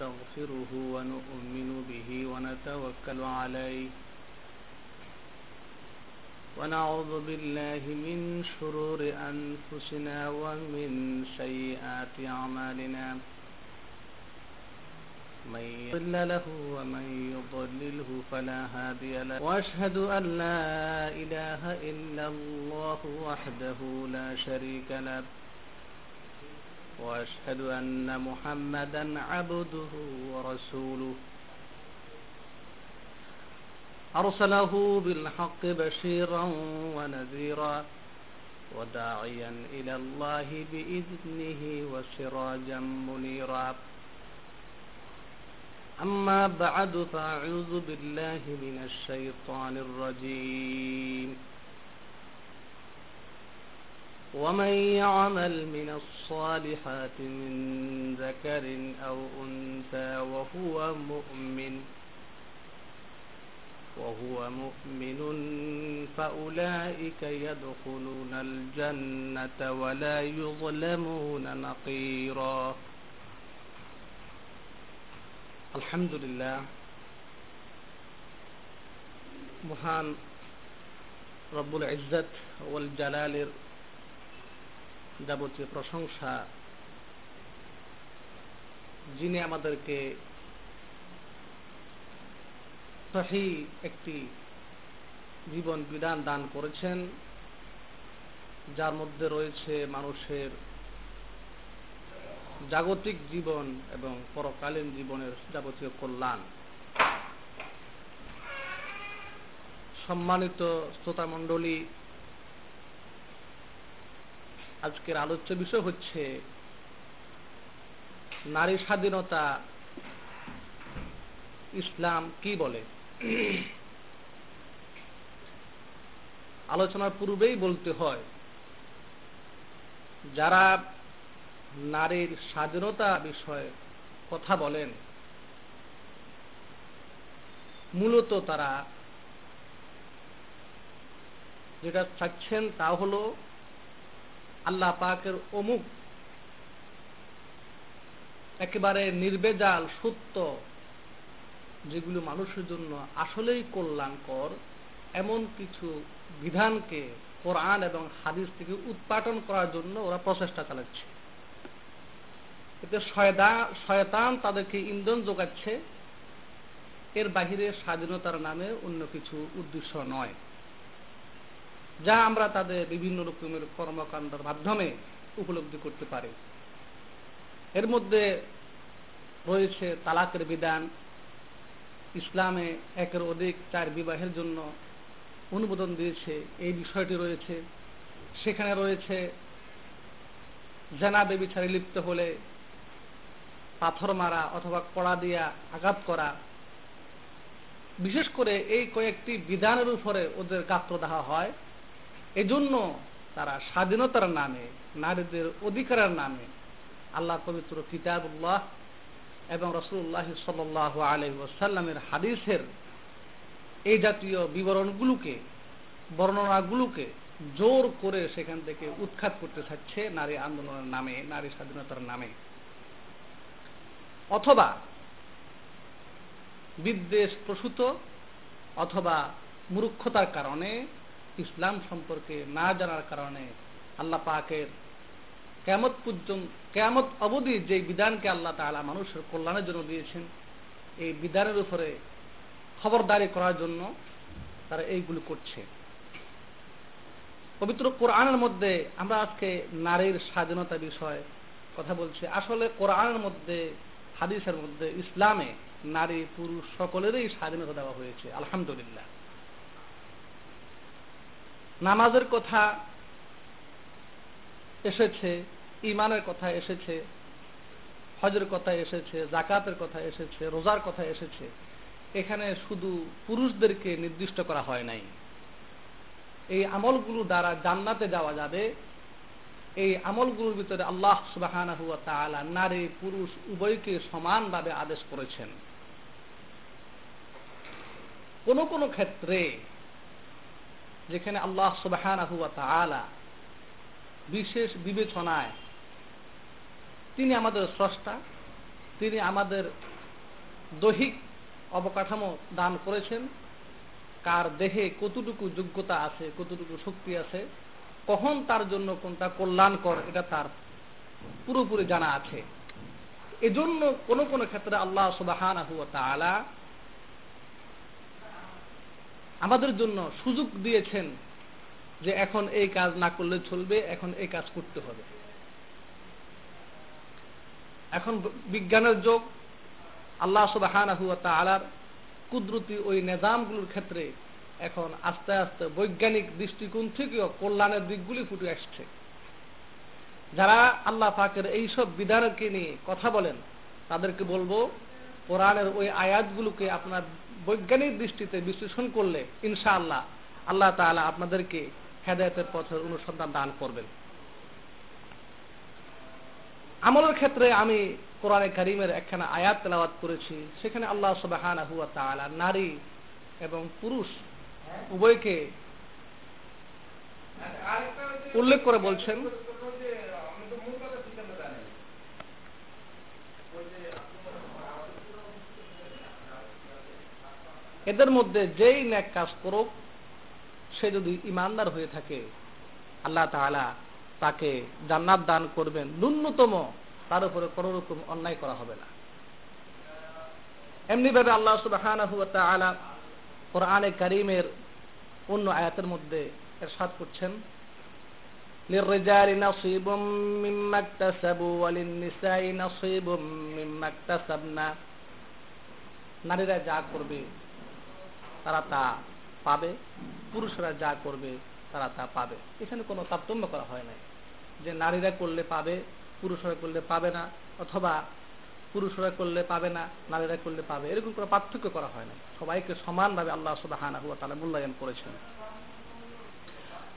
ونستغفره ونؤمن به ونتوكل عليه. ونعوذ بالله من شرور أنفسنا ومن سيئات أعمالنا. من يضل له ومن يضلله فلا هادي له. وأشهد أن لا إله إلا الله وحده لا شريك له. وأشهد أن محمدا عبده ورسوله. أرسله بالحق بشيرا ونذيرا وداعيا إلى الله بإذنه وسراجا منيرا. أما بعد فأعوذ بالله من الشيطان الرجيم. ومن يعمل من الصالحات من ذكر أو أنثى وهو مؤمن وهو مؤمن فأولئك يدخلون الجنة ولا يظلمون نقيرا الحمد لله মহান রব্বুল ইজ্জত ওয়াল জালালের যাবতীয় প্রশংসা। যিনি আমাদেরকে সহি একটি জীবন বিধান দান করেছেন, যার মধ্যে রয়েছে মানুষের জাগতিক জীবন এবং পরকালীন জীবনের যাবতীয় কল্যাণ। সম্মানিত শ্রোতা মণ্ডলী আজকের আলোচ্য বিষয় হচ্ছে নারী স্বাধীনতা ইসলাম কি বলে? আলোচনার পূর্বেই বলতে হয়, যারা নারীর স্বাধীনতা বিষয়ে কথা বলেন, মূলত তারা যেটা চাচ্ছেন তা হল আল্লাহ পাকের অমুক একেবারে নির্বেজাল, সত্য, যেগুলো মানুষের জন্য আসলেই কল্যাণকর, এমন কিছু বিধানকে কোরআন এবং হাদিস থেকে উৎপাটন করার জন্য ওরা প্রচেষ্টা চালাচ্ছে। এতে শয়তান তাদেরকে ইন্ধন যোগাচ্ছে। এর বাহিরে স্বাধীনতার নামে অন্য কিছু উদ্দেশ্য নয়। যা আমরা তাদের বিভিন্ন রকমের কর্মকাণ্ডের মাধ্যমে উপলব্ধি করতে পারি। এর মধ্যে রয়েছে তালাকের বিধান। ইসলামে একের অধিক চার বিবাহের জন্য অনুমোদন দিয়েছে। এই বিষয়টি রয়েছে। সেখানে রয়েছে জেনা বেবিচারে লিপ্ত হলে পাথর মারা অথবা কড়া দিয়া আঘাত করা। বিশেষ করে এই কয়েকটি বিধানের উপরে ওদের গাত্র দেওয়া হয়। এজন্য তারা স্বাধীনতার নামে, নারীদের অধিকারের নামে আল্লাহ পবিত্র কিতাবুল্লাহ এবং রসুল্লাহ সাল্লাহ আলহ ওসাল্লামের হাদিসের এই জাতীয় বিবরণগুলোকে, বর্ণনাগুলোকে জোর করে সেখান থেকে উৎখাত করতে থাকছে নারী আন্দোলনের নামে, নারী স্বাধীনতার নামে। অথবা বিদ্বেষ প্রসূত অথবা মূর্খতার কারণে ইসলাম সম্পর্কে না জানার কারণে আল্লাহ পাকের কেমত পর্যন্ত কেমত অবধি যে বিধানকে আল্লাহ তালা মানুষের কল্যাণের জন্য দিয়েছেন, এই বিধানের উপরে খবরদারি করার জন্য তারা এইগুলো করছে। পবিত্র কোরআনের মধ্যে আমরা আজকে নারীর স্বাধীনতা বিষয়ে কথা বলছি। আসলে কোরআনের মধ্যে, হাদিসের মধ্যে ইসলামে নারী পুরুষ সকলেরই স্বাধীনতা দেওয়া হয়েছে, আলহামদুলিল্লাহ। নামাজের কথা এসেছে ইমানের কথা এসেছে, হজের কথা এসেছে জাকাতের কথা এসেছে, রোজার কথা এসেছে। এখানে শুধু পুরুষদেরকে নির্দিষ্ট করা হয় নাই। এই আমলগুলো দ্বারা জান্নাতে যাওয়া যাবে। এই আমলগুলোর ভিতরে আল্লাহ সুবাহ নারী, পুরুষ উভয়কে সমানভাবে আদেশ করেছেন। কোন কোন ক্ষেত্রে যেখানে আল্লাহ সুবাহ বিশেষ বিবেচনায় তিনি আমাদের স্রষ্টা, তিনি আমাদের দৈহিক অবকাঠামো দান করেছেন। কার দেহে কতটুকু যোগ্যতা আছে, কতটুকু শক্তি আছে, কখন তার জন্য কোনটা কল্যাণকর, এটা তার পুরোপুরি জানা আছে। এজন্য কোন কোন ক্ষেত্রে আল্লাহ সুবাহান আমাদের জন্য সুযোগ দিয়েছেন যে এখন এই কাজ না করলে চলবে, এখন এই কাজ করতে হবে। এখন বিজ্ঞানের যোগ, আল্লাহ সুবাহান আলার কুদরতি ওই নিজামগুলোর ক্ষেত্রে এখন আস্তে আস্তে বৈজ্ঞানিক দৃষ্টিকোণ থেকেও কল্যাণের দিকগুলি ফুটে আসছে। যারা আল্লাহ পাকের এইসব বিধানকে নিয়ে কথা বলেন, তাদেরকে বলব, কোরআনের ওই আয়াতগুলোকে আপনার বৈজ্ঞানিক দৃষ্টিতে বিশ্লেষণ করলে ইনশা আল্লাহ আল্লাহ তালা আপনাদেরকে হেদায়তের পথের অনুসন্ধান দান করবেন। আমলের ক্ষেত্রে আমি কোরআনে করিমের একখানা আয়াত তেলাওয়াত করেছি, সেখানে আল্লাহ সুবাহান হুয়া তালা নারী এবং পুরুষ উভয়কে উল্লেখ করে বলছেন এদের মধ্যে যেই ন্যাক কাজ করুক সে যদি ইমানদার হয়ে থাকে আল্লাহ তাআলা তাকে জান্নাত দান করবেন ন্যূনতম তার উপরে কোনো রকম অন্যায় করা হবে না এমনি ভাবে আল্লাহ সুবহানাহু ওয়া তাআলা কোরআনে কারীমের অন্য আয়াতের মধ্যে এরশাদ করছেন للرجال نصيب مما اكتسبوا وللنساء نصيب مما اكتسبنا নারীরা যা করবে তারা তা পাবে, পুরুষরা যা করবে তারা তা পাবে। এখানে কোনো তারতম্য করা হয় নাই। যে নারীরা করলে পাবে, পুরুষরা করলে পাবে না, অথবা পুরুষরা করলে পাবে না, নারীরা করলে পাবে, এরকম কোনো পার্থক্য করা হয় না সবাইকে সমানভাবে আল্লাহ সুবাহানা হুয়া তালা মূল্যায়ন করেছেন।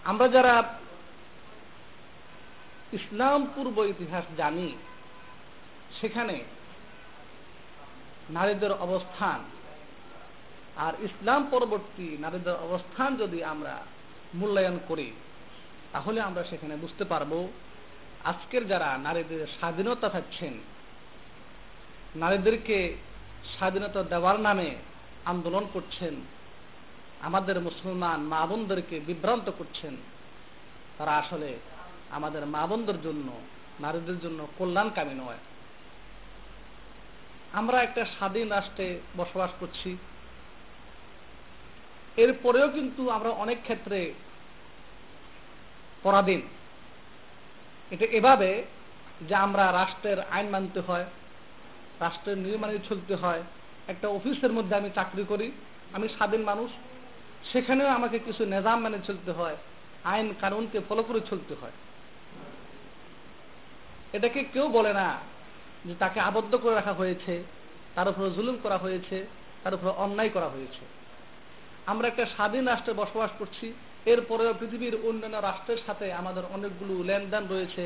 আমরা যারা ইসলাম পূর্ব ইতিহাস জানি, সেখানে নারীদের অবস্থান আর ইসলাম পরবর্তী নারীদের অবস্থান যদি আমরা মূল্যায়ন করি, তাহলে আমরা সেখানে বুঝতে পারব আজকের যারা নারীদের স্বাধীনতা থাকছেন, নারীদেরকে স্বাধীনতা দেওয়ার নামে আন্দোলন করছেন, আমাদের মুসলমান মা বোনদেরকে বিভ্রান্ত করছেন, তারা আসলে আমাদের মা বোনদের জন্য, নারীদের জন্য কল্যাণকামী নয়। আমরা একটা স্বাধীন রাষ্ট্রে বসবাস করছি। এরপরেও কিন্তু আমরা অনেক ক্ষেত্রে পরাধীন। এটা এভাবে যে আমরা রাষ্ট্রের আইন মানতে হয়, রাষ্ট্রের নিয়মানি চলতে হয়, একটা অফিসের মধ্যে আমি চাকরি করি, আমি স্বাধীন মানুষ, সেখানেও আমাকে কিছু নিজাম মেনে চলতে হয়, আইন কানুনকে ফলো করে চলতে হয়। এটাকে কেউ বলে না যে তাকে আবদ্ধ করে রাখা হয়েছে, তার উপরে জুলুম করা হয়েছে, তার উপরে অন্যায় করা হয়েছে। আমরা একটা স্বাধীন রাষ্ট্রে বসবাস করছি, এরপরেও পৃথিবীর অন্যান্য রাষ্ট্রের সাথে আমাদের অনেকগুলো লেনদেন রয়েছে।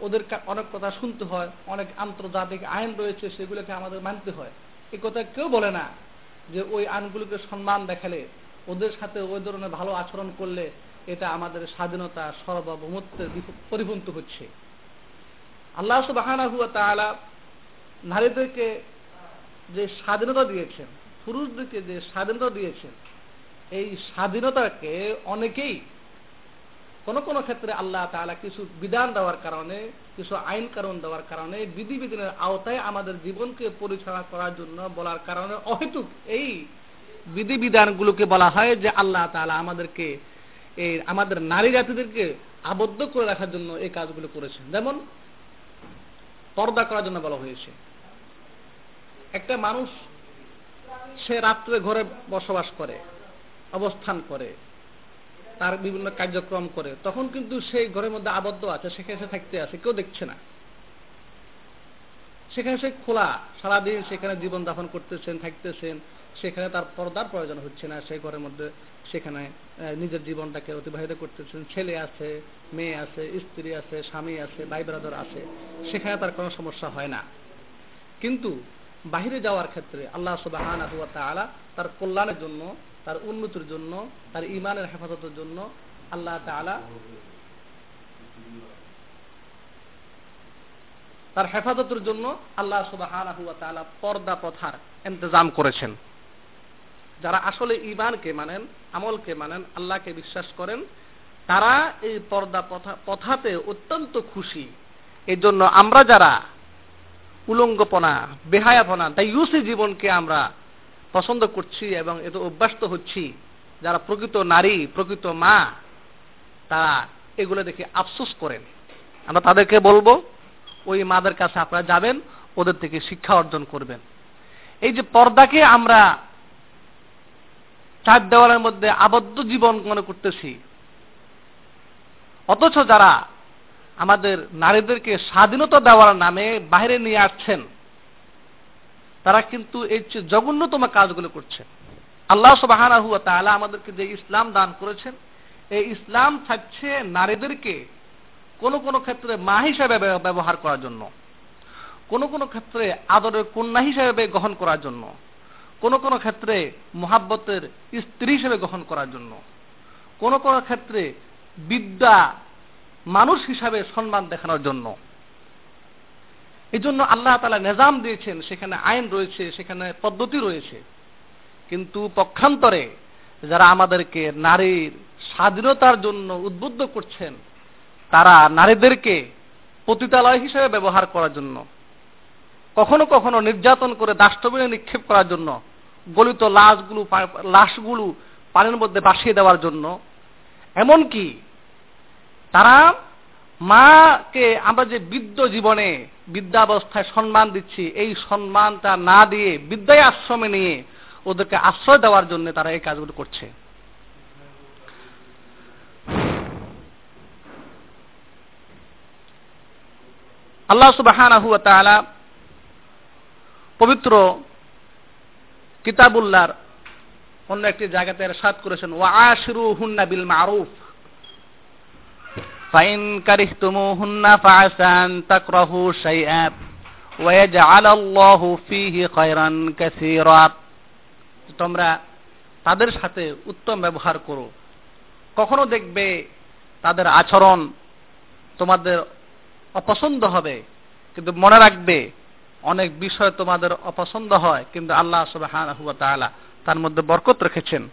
ওদের অনেক কথা শুনতে হয়, অনেক আন্তর্জাতিক আইন রয়েছে, সেগুলোকে আমাদের মানতে হয়। এ কথা কেউ বলে না যে ওই আইনগুলোকে সম্মান দেখালে, ওদের সাথে ওই ধরনের ভালো আচরণ করলে এটা আমাদের স্বাধীনতা সর্বভৌমত্বের পরিপন্থী হচ্ছে। আল্লাহ সুবাহানা হুয়া তাআলা নারীদেরকে যে স্বাধীনতা দিয়েছেন পুরুষদেরকে যে স্বাধীনতা দিয়েছেন, এই স্বাধীনতাকে অনেকেই কোন কোন ক্ষেত্রে আল্লাহ তাআলা কিছু বিধান দেওয়ার কারণে, কিছু আইন কারণ দেওয়ার কারণে, বিধিবিধানের আওতায় আমাদের জীবনকে পরিচালনা করার জন্য বলার কারণে অহেতুক এই বিধিবিধানগুলোকে বলা হয় যে আল্লাহ তাআলা আমাদেরকে এই আমাদের নারী জাতিদেরকে আবদ্ধ করে রাখার জন্য এই কাজগুলো করেছেন। যেমন পর্দা করার জন্য বলা হয়েছে। একটা মানুষ সে রাত্রে ঘরে বসবাস করে, অবস্থান করে, তার বিভিন্ন কার্যক্রম করে। তখন কিন্তু সেই ঘরের মধ্যে আবদ্ধ আছে, সেখানে সে থাকতে আছে কেউ দেখছে না। সেখানে সে খোলা, সারাদিন সেখানে জীবন যাপন করতেছেন, থাকতেছেন, সেখানে তার পর্দার প্রয়োজন হচ্ছে না সেই ঘরের মধ্যে সেখানে নিজের জীবনটাকে অতিবাহিত করতেছেন। ছেলে আছে, মেয়ে আছে, স্ত্রী আছে, স্বামী আছে ভাই ব্রাদার আছে, সেখানে তার কোনো সমস্যা হয় না। কিন্তু বাহিরে যাওয়ার ক্ষেত্রে আল্লাহ সুবাহান তাআলা তার কল্যাণের জন্য, তার উন্নতির জন্য, তার ইমানের হেফাজতের জন্য আল্লাহ তাআলা তার হেফাজতের জন্য আল্লাহ সুবাহ পর্দা প্রথার ইন্তজাম করেছেন। যারা আসলে ইমানকে মানেন, আমলকে মানেন, আল্লাহকে বিশ্বাস করেন, তারা এই পর্দা পথাতে অত্যন্ত খুশি। এই জন্য আমরা যারা উলঙ্গপনা, বেহায়াপনা, তাই ইউসি জীবনকে আমরা পছন্দ করছি এবং এত অভ্যস্ত হচ্ছি। যারা প্রকৃত নারী, প্রকৃত মা, তারা এগুলো দেখে আফসোস করেন। আমরা তাদেরকে বলব, ওই মাদের কাছে আপনারা যাবেন, ওদের থেকে শিক্ষা অর্জন করবেন। এই যে পর্দাকে আমরা চার দেওয়ালের মধ্যে আবদ্ধ জীবন মনে করতেছি, অথচ যারা আমাদের নারীদেরকে স্বাধীনতা দেওয়ার নামে বাইরে নিয়ে আসছেন। তারা কিন্তু এই জঘন্যতম কাজগুলো করছে আল্লাহ তাহলে আমাদেরকে যে ইসলাম দান করেছেন, এই ইসলাম থাকছে নারীদেরকে কোন কোন ক্ষেত্রে মা হিসাবে ব্যবহার করার জন্য, কোন কোন ক্ষেত্রে আদরের কন্যা হিসাবে গ্রহণ করার জন্য, কোন কোন ক্ষেত্রে মোহাব্বতের স্ত্রী হিসেবে গ্রহণ করার জন্য, কোন কোন ক্ষেত্রে বিদ্যা মানুষ হিসাবে সম্মান দেখানোর জন্য। এই জন্য আল্লাহ তালা নিজাম দিয়েছেন, সেখানে আইন রয়েছে, সেখানে পদ্ধতি রয়েছে। কিন্তু পক্ষান্তরে যারা আমাদেরকে নারীর স্বাধীনতার জন্য উদ্বুদ্ধ করছেন, তারা নারীদেরকে পতিতালয় হিসেবে ব্যবহার করার জন্য, কখনো কখনো নির্যাতন করে দাষ্টবিনে নিক্ষেপ করার জন্য, গলিত লাশগুলো লাশগুলো পানির মধ্যে বাসিয়ে দেওয়ার জন্য, এমনকি তারা মাকে, আমরা যে বিদ্য জীবনে বিদ্যাবস্থায় সম্মান দিচ্ছি, এই সম্মানটা না দিয়ে বিদ্যায় আশ্রমে নিয়ে ওদেরকে আশ্রয় দেওয়ার জন্য তারা এই কাজগুলো করছে। আল্লাহ সুবাহ পবিত্র কিতাবুল্লার অন্য একটি জায়গাতে সাত করেছেন, ওয়া আশরু হুন্না বিল মারুফ। ফাইন কারিহতুমুহুন্না ফাআসান তাকরাহু শাইআ ويجعل الله فيه خيرا كثيرا তোমরা তাদের সাথে উত্তম ব্যবহার করো কখনো দেখবে তাদের আচরণ তোমাদের অপছন্দ হবে কিন্তু মনে রাখবে অনেক বিষয় তোমাদের অপছন্দ হয় কিন্তু আল্লাহ সুবহানাহু ওয়া তাআলা তার মধ্যে বরকত রেখেছেন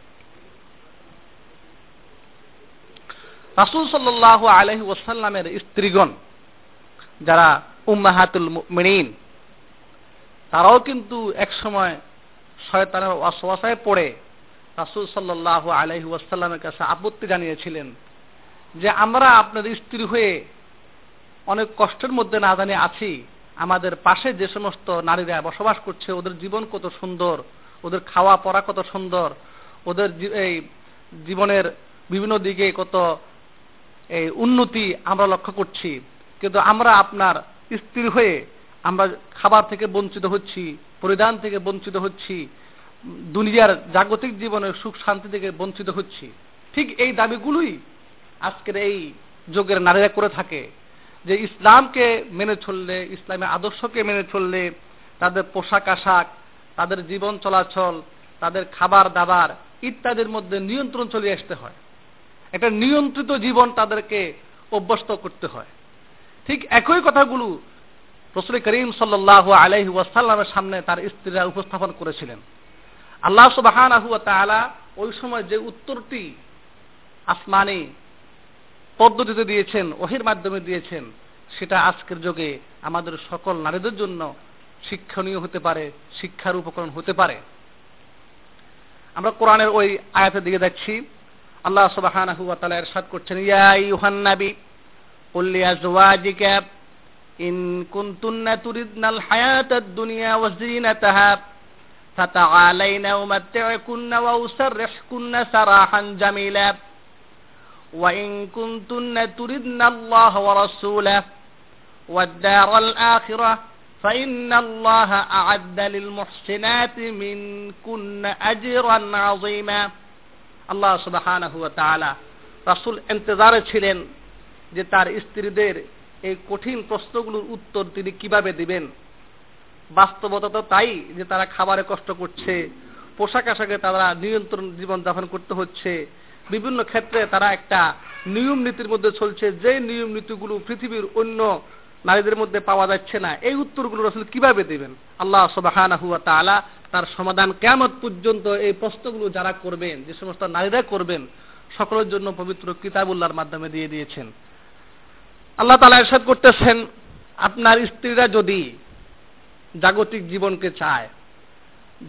রাসূল সাল্লাল্লাহু আলাইহি ওয়াসাল্লামের স্ত্রীগণ, যারা উম্মাহাতুল মুমিনিন, তারাও কিন্তু এক সময় শয়তানের ওয়াসওয়াসায় পড়ে রাসূল সাল্লাল্লাহু আলাইহি ওয়াসাল্লামের কাছে আপত্তি জানিয়েছিলেন যে আমরা আপনার স্ত্রী হয়ে অনেক কষ্টের মধ্যে না জানি আছি, আমাদের পাশে যে সমস্ত নারীরা বসবাস করছে, ওদের জীবন কত সুন্দর, ওদের খাওয়া পড়া কত সুন্দর, ওদের এই জীবনের বিভিন্ন দিকে কত এই উন্নতি আমরা লক্ষ্য করছি। কিন্তু আমরা আপনার স্ত্রী হয়ে আমরা খাবার থেকে বঞ্চিত হচ্ছি, পরিধান থেকে বঞ্চিত হচ্ছি, দুনিয়ার জাগতিক জীবনের সুখ শান্তি থেকে বঞ্চিত হচ্ছি। ঠিক এই দাবিগুলোই আজকের এই যুগের নারীরা করে থাকে যে ইসলামকে মেনে চললে, ইসলামের আদর্শকে মেনে চললে তাদের পোশাক আশাক, তাদের জীবন চলাচল, তাদের খাবার দাবার ইত্যাদির মধ্যে নিয়ন্ত্রণ চলে আসতে হয়। একটা নিয়ন্ত্রিত জীবন তাদেরকে অভ্যস্ত করতে হয়। ঠিক একই কথাগুলো রসুল করিম সাল্লাহ আলহি ওয়াসাল্লামের সামনে তার স্ত্রীরা উপস্থাপন করেছিলেন। আল্লাহ সুবাহান ওই সময় যে উত্তরটি আসমানি পদ্ধতিতে দিয়েছেন, ওহির মাধ্যমে দিয়েছেন, সেটা আজকের যুগে আমাদের সকল নারীদের জন্য শিক্ষণীয় হতে পারে, শিক্ষার উপকরণ হতে পারে। আমরা কোরআনের ওই আয়াতের দিকে দেখছি الله سبحانه وتعالى তাআলা ইরশাদ করছেন ইয়া আইয়ুহান নবী কুল লিআজওয়াজিকা ইন কুনতুন্না তুরিদনাল হায়াতাদ দুনিয়া ওয়া যিনাতাহা فتعالينا أمتعكن وأسرحكن سراحا جميلا وإن كنتن تردن الله ورسوله والدار الآخرة فإن الله أعد للمحسنات منكن أجرا عظيما আল্লাহ সুবাহানাহু তাআলা রাসূল ইন্তজারে ছিলেন যে তার স্ত্রীদের এই কঠিন প্রশ্নগুলোর উত্তর তিনি কীভাবে দিবেন? বাস্তবতা তো তাই যে তারা খাবারে কষ্ট করছে, পোশাক আশাকে তারা নিয়ন্ত্রণ জীবন যাপন করতে হচ্ছে, বিভিন্ন ক্ষেত্রে তারা একটা নিয়ম নীতির মধ্যে চলছে, যে নিয়ম নীতিগুলো পৃথিবীর অন্য নারীদের মধ্যে পাওয়া যাচ্ছে না। এই উত্তরগুলো আসলে কীভাবে দেবেন? আল্লাহ সবাহানা হুয়া তালা তার সমাধান কেমন পর্যন্ত এই প্রশ্নগুলো যারা করবেন, যে সমস্ত নারীরা করবেন, সকলের জন্য পবিত্র কিতাবুল্লাহর মাধ্যমে দিয়ে দিয়েছেন। আল্লাহ তালা এরশাদ করতেছেন, আপনার স্ত্রীরা যদি জাগতিক জীবনকে চায়,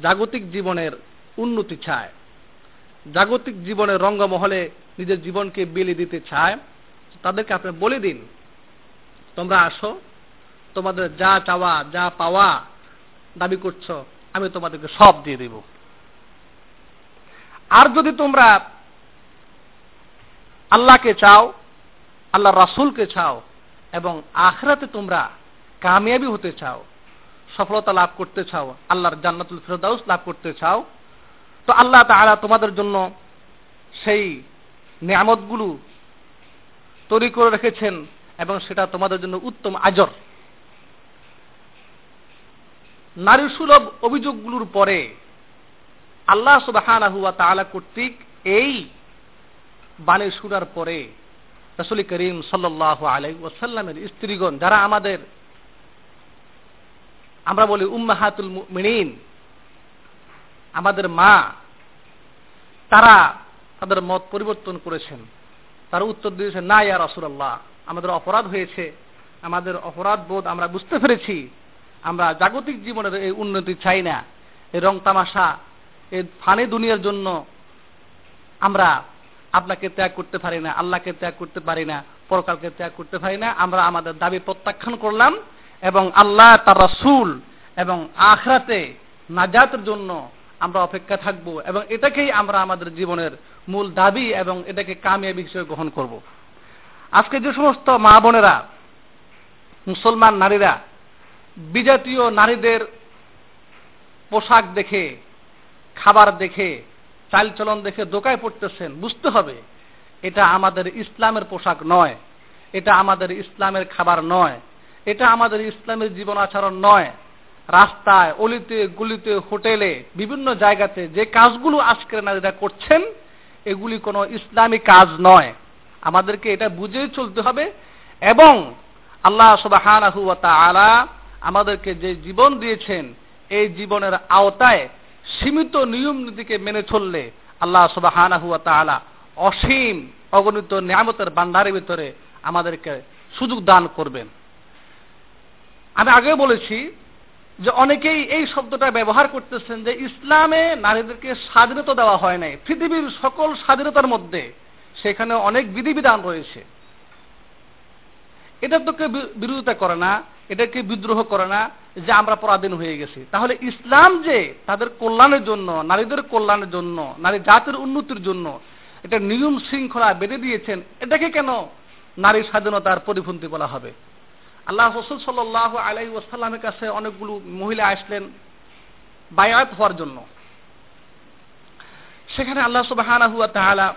জাগতিক জীবনের উন্নতি চায়, জাগতিক জীবনের রঙ্গমহলে নিজের জীবনকে বিলি দিতে চায়, তাদেরকে আপনি বলে দিন, তোমরা আসো, তোমাদের যা চাওয়া, যা পাওয়া দাবি করছ আমি তোমাদেরকে সব দিয়ে দেব। আর যদি তোমরা আল্লাহকে চাও আল্লাহ রাসুলকে চাও এবং আখরাতে তোমরা কামিয়াবি হতে চাও, সফলতা লাভ করতে চাও, আল্লাহর জান্নাতুল ফেরদাউস লাভ করতে চাও, তো আল্লাহ তাআলা তোমাদের জন্য সেই নিয়ামতগুলো তৈরি করে রেখেছেন এবং সেটা তোমাদের জন্য উত্তম আজর। নারী সুলভ অভিযোগগুলোর পরে আল্লাহ সুবাহানা কর্তৃক এই বাণী শুনার পরে রসুল করিম সাল্লাহ আলাই ওয়াসাল্লামের স্ত্রীগণ, যারা আমাদের, আমরা বলি উম্মাহাতুল মিনীন আমাদের মা, তারা তাদের মত পরিবর্তন করেছেন। তারা উত্তর দিয়েছেন না ইয়া রসুল্লাহ আমাদের অপরাধ হয়েছে, আমাদের অপরাধ বোধ আমরা বুঝতে পেরেছি আমরা জাগতিক জীবনের এই উন্নতি চাই না। এই রং তামাশা, এই ফানে দুনিয়ার জন্য আমরা আপনাকে ত্যাগ করতে পারি না, আল্লাহকে ত্যাগ করতে পারি না, পরকালকে ত্যাগ করতে পারি না। আমরা আমাদের দাবি প্রত্যাখ্যান করলাম এবং আল্লাহ তার রসুল এবং আখরাতে নাজাতের জন্য আমরা অপেক্ষা থাকব এবং এটাকেই আমরা আমাদের জীবনের মূল দাবি এবং এটাকে কামিয়াবি হিসেবে গ্রহণ করব। আজকে যে সমস্ত মা বোনেরা, মুসলমান নারীরা বিজাতীয় নারীদের পোশাক দেখে, খাবার দেখে, চালচলন দেখে দোকায় পড়তেছেন, বুঝতে হবে, এটা আমাদের ইসলামের পোশাক নয়, এটা আমাদের ইসলামের খাবার নয়, এটা আমাদের ইসলামের জীবন আচরণ নয়। রাস্তায়, অলিতে, গুলিতে, হোটেলে, বিভিন্ন জায়গাতে যে কাজগুলো আজকের নারীরা করছেন, এগুলি কোনো ইসলামী কাজ নয়। আমাদেরকে এটা বুঝেই চলতে হবে এবং আল্লাহ সুবাহান আলা আমাদেরকে যে জীবন দিয়েছেন, এই জীবনের আওতায় সীমিত নিয়ম নীতিকে মেনে চললে আল্লাহ সুবাহান তালা অসীম অগণিত নিয়ামতের বান্ধারের ভিতরে আমাদেরকে সুযোগ দান করবেন। আমি আগে বলেছি যে অনেকেই এই শব্দটা ব্যবহার করতেছেন যে ইসলামে নারীদেরকে স্বাধীনতা দেওয়া হয় নাই। পৃথিবীর সকল স্বাধীনতার মধ্যে সেখানে অনেক বিধিবিধান রয়েছে। এটা তোকে বিরোধিতা করে না। এটাকে বিদ্রোহ করে না যে আমরা পরাধীন হয়ে গেছি। তাহলে ইসলাম যে তাদের কল্যাণের জন্য, নারীদের কল্যাণের জন্য, নারী জাতির উন্নতির জন্য এটা নিয়ম শৃঙ্খলা বেঁধে দিয়েছেন, এটাকে কেন নারী স্বাধীনতার পরিপন্থী বলা হবে? আল্লাহ রসুল সাল্লাহ আলাই ওসাল্লামের কাছে অনেকগুলো মহিলা আসলেন বায়াত হওয়ার জন্য। সেখানে আল্লাহ তাহলা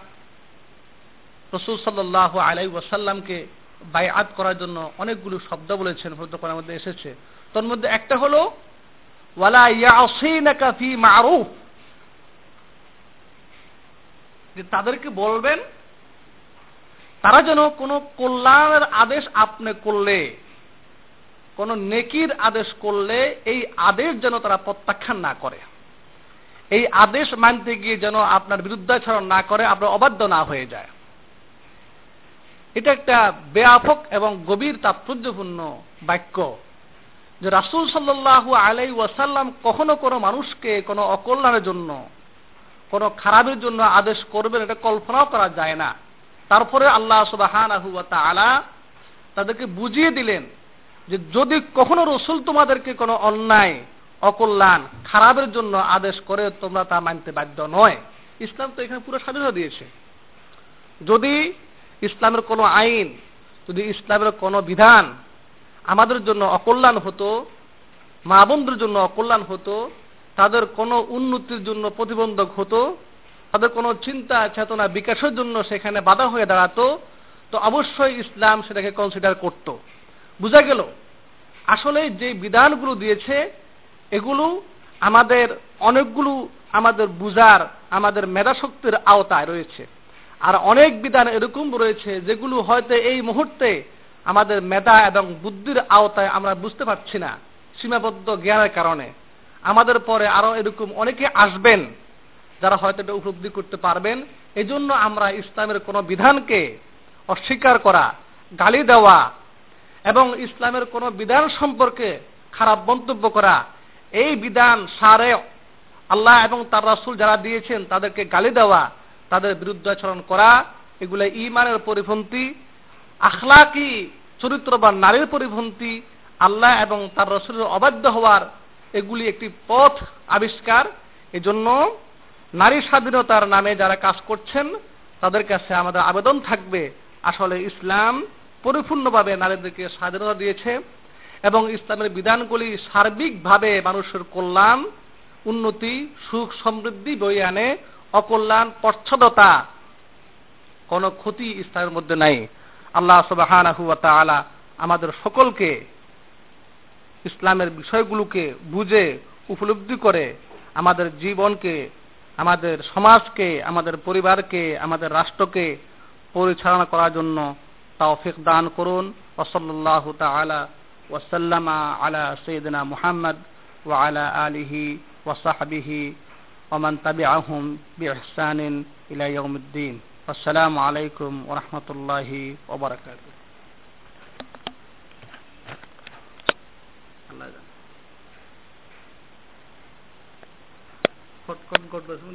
রসুল সাল্লাহ আলাই ওয়াসাল্লামকে বায়াত করার জন্য অনেকগুলো শব্দ বলেছেন করার মধ্যে এসেছে। তোর মধ্যে একটা হলো, ওয়ালা ইয়াসিনাকা ফি মারুফ যে তাদেরকে বলবেন, তারা যেন কোনো কল্যাণের আদেশ আপনি করলে, কোন নেকির আদেশ করলে, এই আদেশ যেন তারা প্রত্যাখ্যান না করে। এই আদেশ মানতে গিয়ে যেন আপনার বিরুদ্ধাচরণ না করে, আপনার অবাধ্য না হয়ে যায়। এটা একটা ব্যাপক এবং গভীর তাৎপর্যপূর্ণ বাক্য যে রাসুল সাল্লাহু আলাই ওয়াসাল্লাম কখনো কোনো মানুষকে কোনো অকল্যাণের জন্য, কোনো খারাপের জন্য আদেশ করবেন এটা কল্পনাও করা যায় না। তারপরে আল্লাহ সুবাহান আলা তাদেরকে বুঝিয়ে দিলেন যে যদি কখনো রসুল তোমাদেরকে কোনো অন্যায়, অকল্যাণ, খারাপের জন্য আদেশ করে, তোমরা তা মানতে বাধ্য নয়। ইসলাম তো এখানে পুরো স্বাধীনতা দিয়েছে। যদি ইসলামের কোনো আইন, যদি ইসলামের কোনো বিধান আমাদের জন্য অকল্যাণ হতো, মা বোনদের জন্য অকল্যাণ হতো, তাদের কোনো উন্নতির জন্য প্রতিবন্ধক হতো, তাদের কোনো চিন্তা চেতনা বিকাশের জন্য সেখানে বাধা হয়ে দাঁড়াতো, তো অবশ্যই ইসলাম সেটাকে কনসিডার করত। বুঝা গেল? আসলে যে বিধানগুলো দিয়েছে, এগুলো আমাদের অনেকগুলো আমাদের বুজার আমাদের মেধাশক্তির আওতায় রয়েছে। আর অনেক বিধান এরকম রয়েছে যেগুলো হয়তো এই মুহূর্তে আমাদের মেধা এবং বুদ্ধির আওতায় আমরা বুঝতে পারছি না, সীমাবদ্ধ জ্ঞানের কারণে। আমাদের পরে আরও এরকম অনেকে আসবেন যারা হয়তো এটা উপলব্ধি করতে পারবেন। এজন্য আমরা ইসলামের কোন বিধানকে অস্বীকার করা, গালি দেওয়া এবং ইসলামের কোন বিধান সম্পর্কে খারাপ মন্তব্য করা, এই বিধান সারে আল্লাহ এবং তার রাসুল যারা দিয়েছেন তাদেরকে গালি দেওয়া তাদের বিরুদ্ধাচরণ করা, এগুলো ইমানের পরিপন্থী, আখলাকি, চরিত্রবান নারীর পরিপন্থী, আল্লাহ এবং তার রসুলের অবাধ্য হওয়ার এগুলি একটি পথ আবিষ্কার। এজন্য নারী স্বাধীনতার নামে যারা কাজ করছেন, তাদের কাছে আমাদের আবেদন থাকবে, আসলে ইসলাম পরিপূর্ণভাবে নারীদেরকে স্বাধীনতা দিয়েছে এবং ইসলামের বিধানগুলি সার্বিকভাবে মানুষের কল্যাণ, উন্নতি, সুখ, সমৃদ্ধি বই আনে। অকল্যাণ পর্চ্ছদতা কোন ক্ষতি ইসলামের মধ্যে নাই। আল্লাহ সুবাহ আমাদের সকলকে ইসলামের বিষয়গুলোকে বুঝে, উপলব্ধি করে, আমাদের জীবনকে, আমাদের সমাজকে, আমাদের পরিবারকে, আমাদের রাষ্ট্রকে পরিচালনা করার জন্য তাওফিক দান করুন। ওসল্লাহ তালা ওসাল্লামা আলা সৈয়দনা মুহাম্মদ ওয়া আলা আলিহি ওয়াসাহাবিহি ومن تبعهم بإحسان إلى يوم الدين. والسلام عليكم ورحمة الله وبركاته. الله